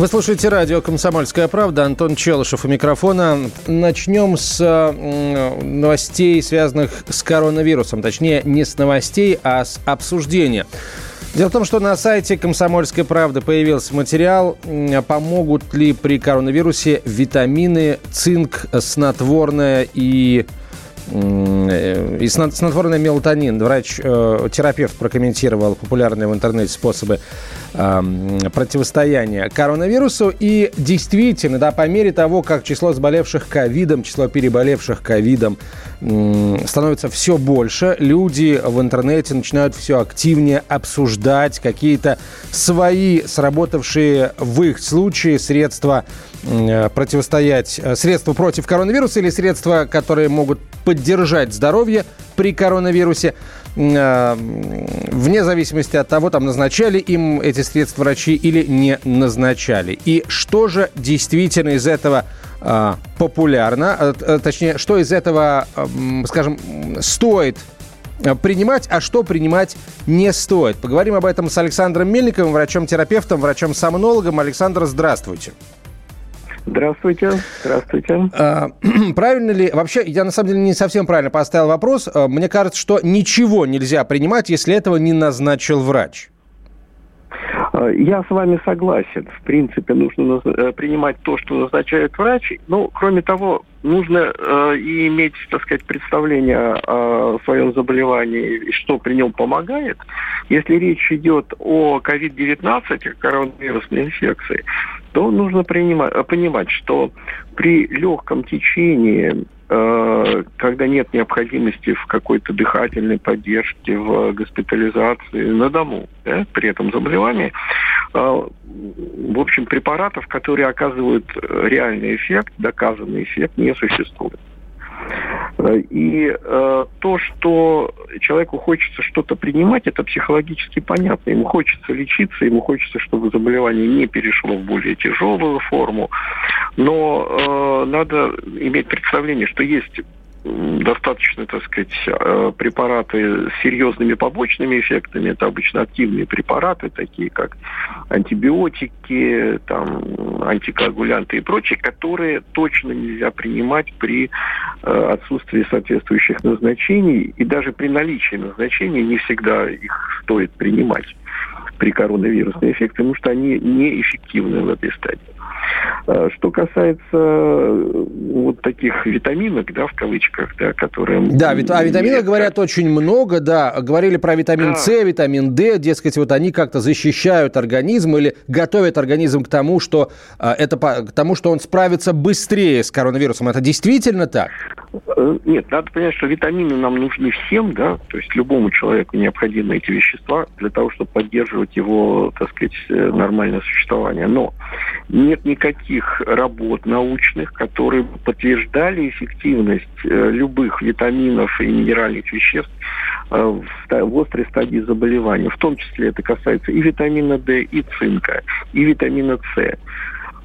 Вы слушаете радио «Комсомольская правда». Антон Челышев у микрофона. Начнем с новостей, связанных с коронавирусом. Точнее, не с новостей, а с обсуждения. Дело в том, что на сайте «Комсомольской правды» появился материал, м, помогут ли при коронавирусе витамины, цинк, снотворное и э, и сно- снотворный мелатонин. Врач-терапевт прокомментировал популярные в интернете способы противостояния коронавирусу. И действительно, да, по мере того, как число заболевших ковидом, число переболевших ковидом становится все больше, люди в интернете начинают все активнее обсуждать какие-то свои сработавшие в их случае средства э, противостоять, э, средства против коронавируса или средства, которые могут поддержать здоровье при коронавирусе. Э, Вне зависимости от того, там назначали им эти средства врачи или не назначали. И что же действительно из этого популярно, э, э, точнее, что из этого, скажем, стоит принимать, а что принимать не стоит. Поговорим об этом с Александром Мельниковым, врачом-терапевтом, врачом-сомнологом. Александр, здравствуйте. Здравствуйте, здравствуйте. А, Правильно ли, вообще, я на самом деле не совсем правильно поставил вопрос. А, Мне кажется, что ничего нельзя принимать, если этого не назначил врач. Э, Я с вами согласен. В принципе, нужно э, принимать то, что назначает врач. Ну, кроме того, нужно э, и иметь, так сказать, представление о своем заболевании и что при нем помогает. Если речь идет о COVID-19, о коронавирусной инфекции, то нужно принимать, понимать, что при легком течении когда нет необходимости в какой-то дыхательной поддержке, в госпитализации на дому да, при этом заболевании, э, в общем, препаратов, которые оказывают э, реальный эффект, доказанный эффект, не существует. И э, то, что человеку хочется что-то принимать, это психологически понятно. Ему хочется лечиться, ему хочется, чтобы заболевание не перешло в более тяжелую форму. Но э, надо иметь представление, что есть достаточно, так сказать, э, препараты с серьезными побочными эффектами. Это обычно активные препараты, такие как антибиотики, там, антикоагулянты и прочие, которые точно нельзя принимать при э, отсутствии соответствующих назначений. И даже при наличии назначений не всегда их стоит принимать при коронавирусной инфекции, потому что они неэффективны в этой стадии. Э, Что касается э, вот таких витаминок, да, в кавычках, да, которые... Да, вит- о витаминах Нет, говорят очень много, да. Говорили про витамин Да. С, витамин D, дескать, вот они как-то защищают организм или готовят организм к тому, что а, это к тому, что он справится быстрее с коронавирусом. Это действительно так? Э, Нет, надо понять, что витамины нам нужны всем, да, то есть любому человеку необходимы эти вещества для того, чтобы поддерживать его, так сказать, э, нормальное существование. Но нет никаких работ научных, которые подтверждали эффективность э, любых витаминов и минеральных веществ э, в острой стадии заболевания. В том числе это касается и витамина D, и цинка, и витамина С.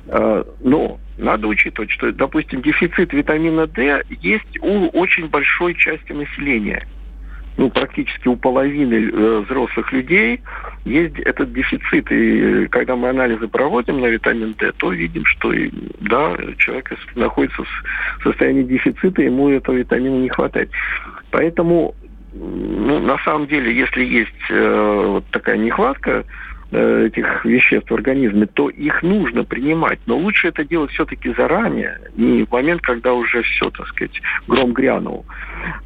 Э, Но надо учитывать, что, допустим, дефицит витамина D есть у очень большой части населения. Ну, практически у половины э, взрослых людей есть этот дефицит. И когда мы анализы проводим на витамин D, то видим, что да, человек находится в состоянии дефицита, ему этого витамина не хватает. Поэтому, ну, на самом деле, если есть э, вот такая нехватка, э, этих веществ в организме, то их нужно принимать. Но лучше это делать все-таки заранее, не в момент, когда уже все, так сказать, гром грянул.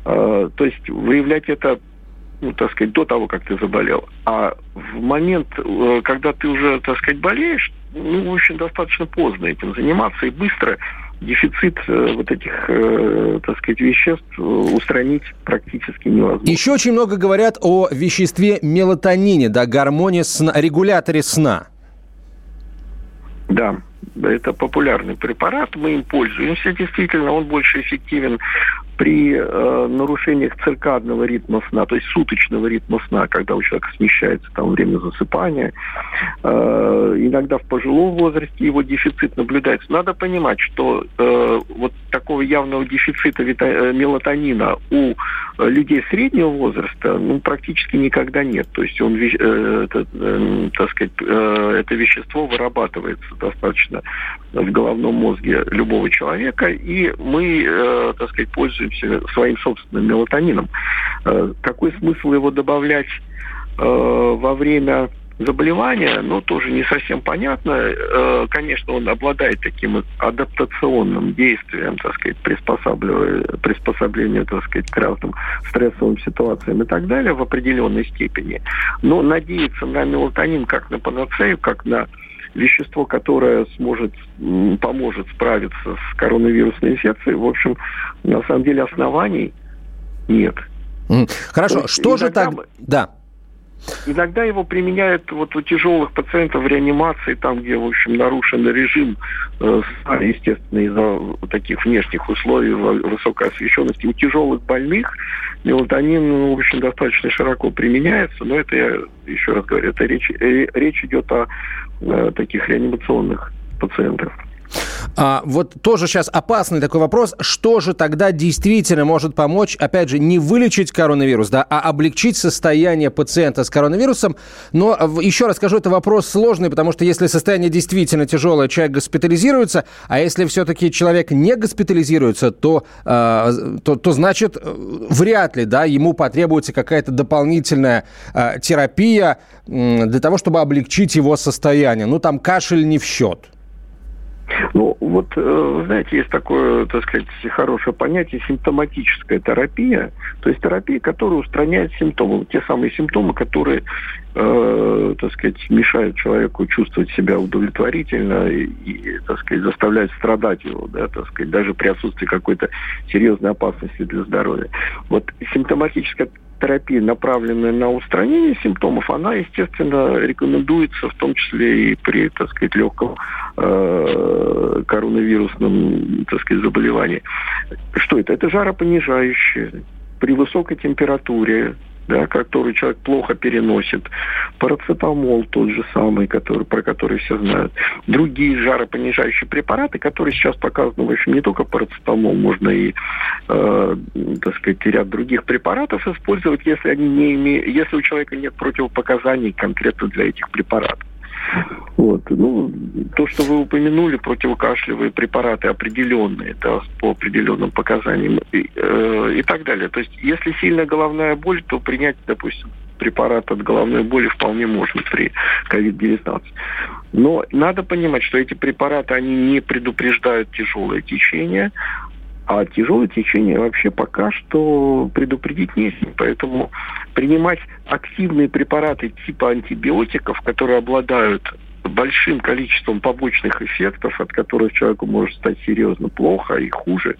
Э, То есть выявлять это ну, так сказать, до того, как ты заболел. А в момент, э, когда ты уже, так сказать, болеешь, ну, в общем, достаточно поздно этим заниматься и быстро дефицит э, вот этих, э, так сказать, веществ устранить практически невозможно. Еще очень много говорят о веществе мелатонине, да, гормоне сна, регуляторе сна. Да, это популярный препарат, мы им пользуемся, действительно, он больше эффективен при э, нарушениях циркадного ритма сна, то есть суточного ритма сна, когда у человека смещается там время засыпания, э, иногда в пожилом возрасте его дефицит наблюдается. Надо понимать, что э, вот такого явного дефицита вита- э, мелатонина у людей среднего возраста ну, практически никогда нет. То есть он, э, это, э, так сказать, э, это вещество вырабатывается достаточно в головном мозге любого человека, и мы, э, так сказать, пользуемся своим собственным мелатонином. Э, какой смысл его добавлять э, во время заболевания, ну, тоже не совсем понятно. Э, конечно, он обладает таким адаптационным действием, так сказать, приспосабливая, приспособление, так сказать, к разным стрессовым ситуациям и так далее в определенной степени. Но надеяться на мелатонин как на панацею, как на вещество, которое сможет, поможет справиться с коронавирусной инфекцией, в общем, на самом деле оснований нет. Хорошо, что же так... Да. Иногда его применяют вот у тяжелых пациентов в реанимации, там, где, в общем, нарушен режим, э, естественно, из-за таких внешних условий, высокой освещенности. У тяжелых больных мелатонин, ну, в общем, достаточно широко применяется, но это, я еще раз говорю, это речь, э, речь идет о, таких реанимационных пациентах. А, вот тоже сейчас опасный такой вопрос. Что же тогда действительно может помочь, опять же, не вылечить коронавирус, да, а облегчить состояние пациента с коронавирусом? Но еще раз скажу, это вопрос сложный, потому что если состояние действительно тяжелое, человек госпитализируется, а если все-таки человек не госпитализируется, то, э, то, то значит э, вряд ли, да, ему потребуется какая-то дополнительная э, терапия э, для того, чтобы облегчить его состояние. Ну, там кашель не в счет. Ну, вот, э, знаете, есть такое, так сказать, хорошее понятие симптоматическая терапия, то есть терапия, которая устраняет симптомы, те самые симптомы, которые, э, так сказать, мешают человеку чувствовать себя удовлетворительно и, и, так сказать, заставляют страдать его, да, так сказать, даже при отсутствии какой-то серьезной опасности для здоровья. Вот симптоматическая терапия, направленная на устранение симптомов, она, естественно, рекомендуется в том числе и при, так сказать, легком э, коронавирусном, так сказать, заболевании. Что это? Это жаропонижающее. При высокой температуре да, который человек плохо переносит, парацетамол тот же самый, который, про который все знают, другие жаропонижающие препараты, которые сейчас показаны, в общем, не только парацетамол, можно и, э, так сказать, ряд других препаратов использовать, если они не имеют, если у человека нет противопоказаний конкретно для этих препаратов. Вот. Ну, то, что вы упомянули, противокашлевые препараты определенные, да, по определенным показаниям и, э, и так далее. То есть, если сильная головная боль, то принять, допустим, препарат от головной боли вполне можно при COVID-19. Но надо понимать, что эти препараты, они не предупреждают тяжелое течение, а тяжелое течение вообще пока что предупредить не с Поэтому принимать активные препараты типа антибиотиков, которые обладают большим количеством побочных эффектов, от которых человеку может стать серьезно плохо и хуже,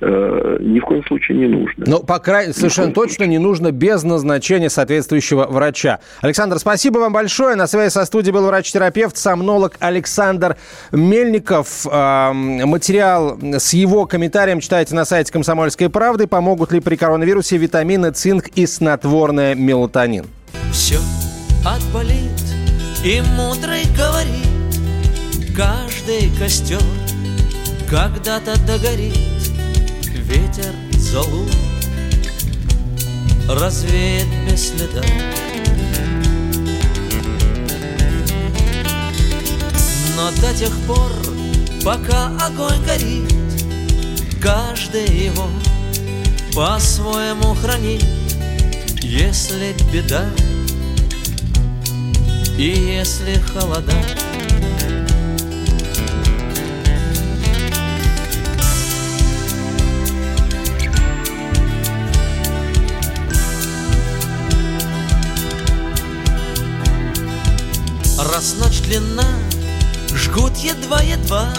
э, ни в коем случае не нужно. Ну, по крайней совершенно точно случае. не нужно без назначения соответствующего врача. Александр, спасибо вам большое. На связи со студией был врач-терапевт, сомнолог Александр Мельников. Э, материал с его комментарием читайте на сайте «Комсомольской правды». Помогут ли при коронавирусе витамины, цинк и снотворное мелатонин? Все отболит и мудрый говорит, каждый костер когда-то догорит, ветер залу развеет без следа. Но до тех пор, пока огонь горит, каждый его по-своему хранит, если беда и если холода Раз ночь длинна, жгут едва-едва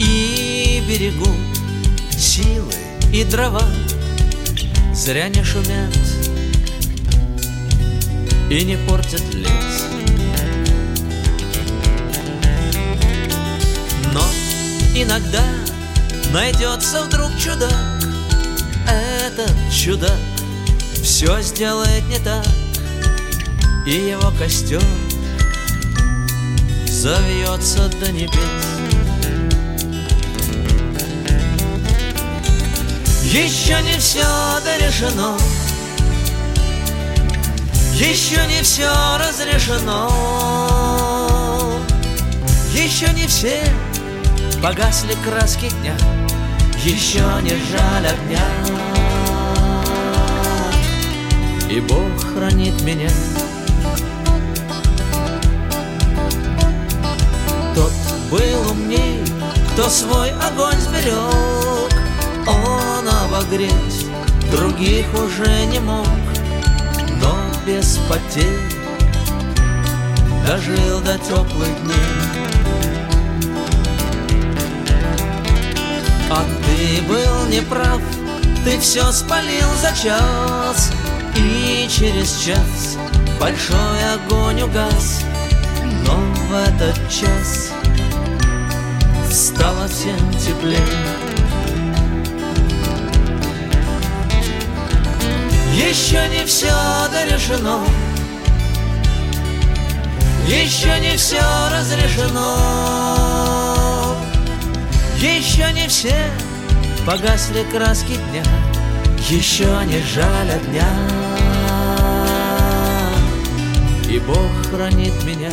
И берегут силы и дрова. Зря не шумят и не портят лес. Но иногда найдется вдруг чудак, этот чудак все сделает не так, и его костер завьется до небес. Еще не все дорешено, еще не все разрешено, еще не все погасли краски дня, еще не жаль огня. И Бог хранит меня. Свой огонь сберег, Он обогреть других уже не мог, но без потерь дожил до теплых дней. А ты был неправ, ты все спалил за час И через час большой огонь угас Но в этот час стало всем теплее. Еще не все дорешено. Еще не все разрешено. Еще не все погасли краски дня. Еще не жаль дня. И Бог хранит меня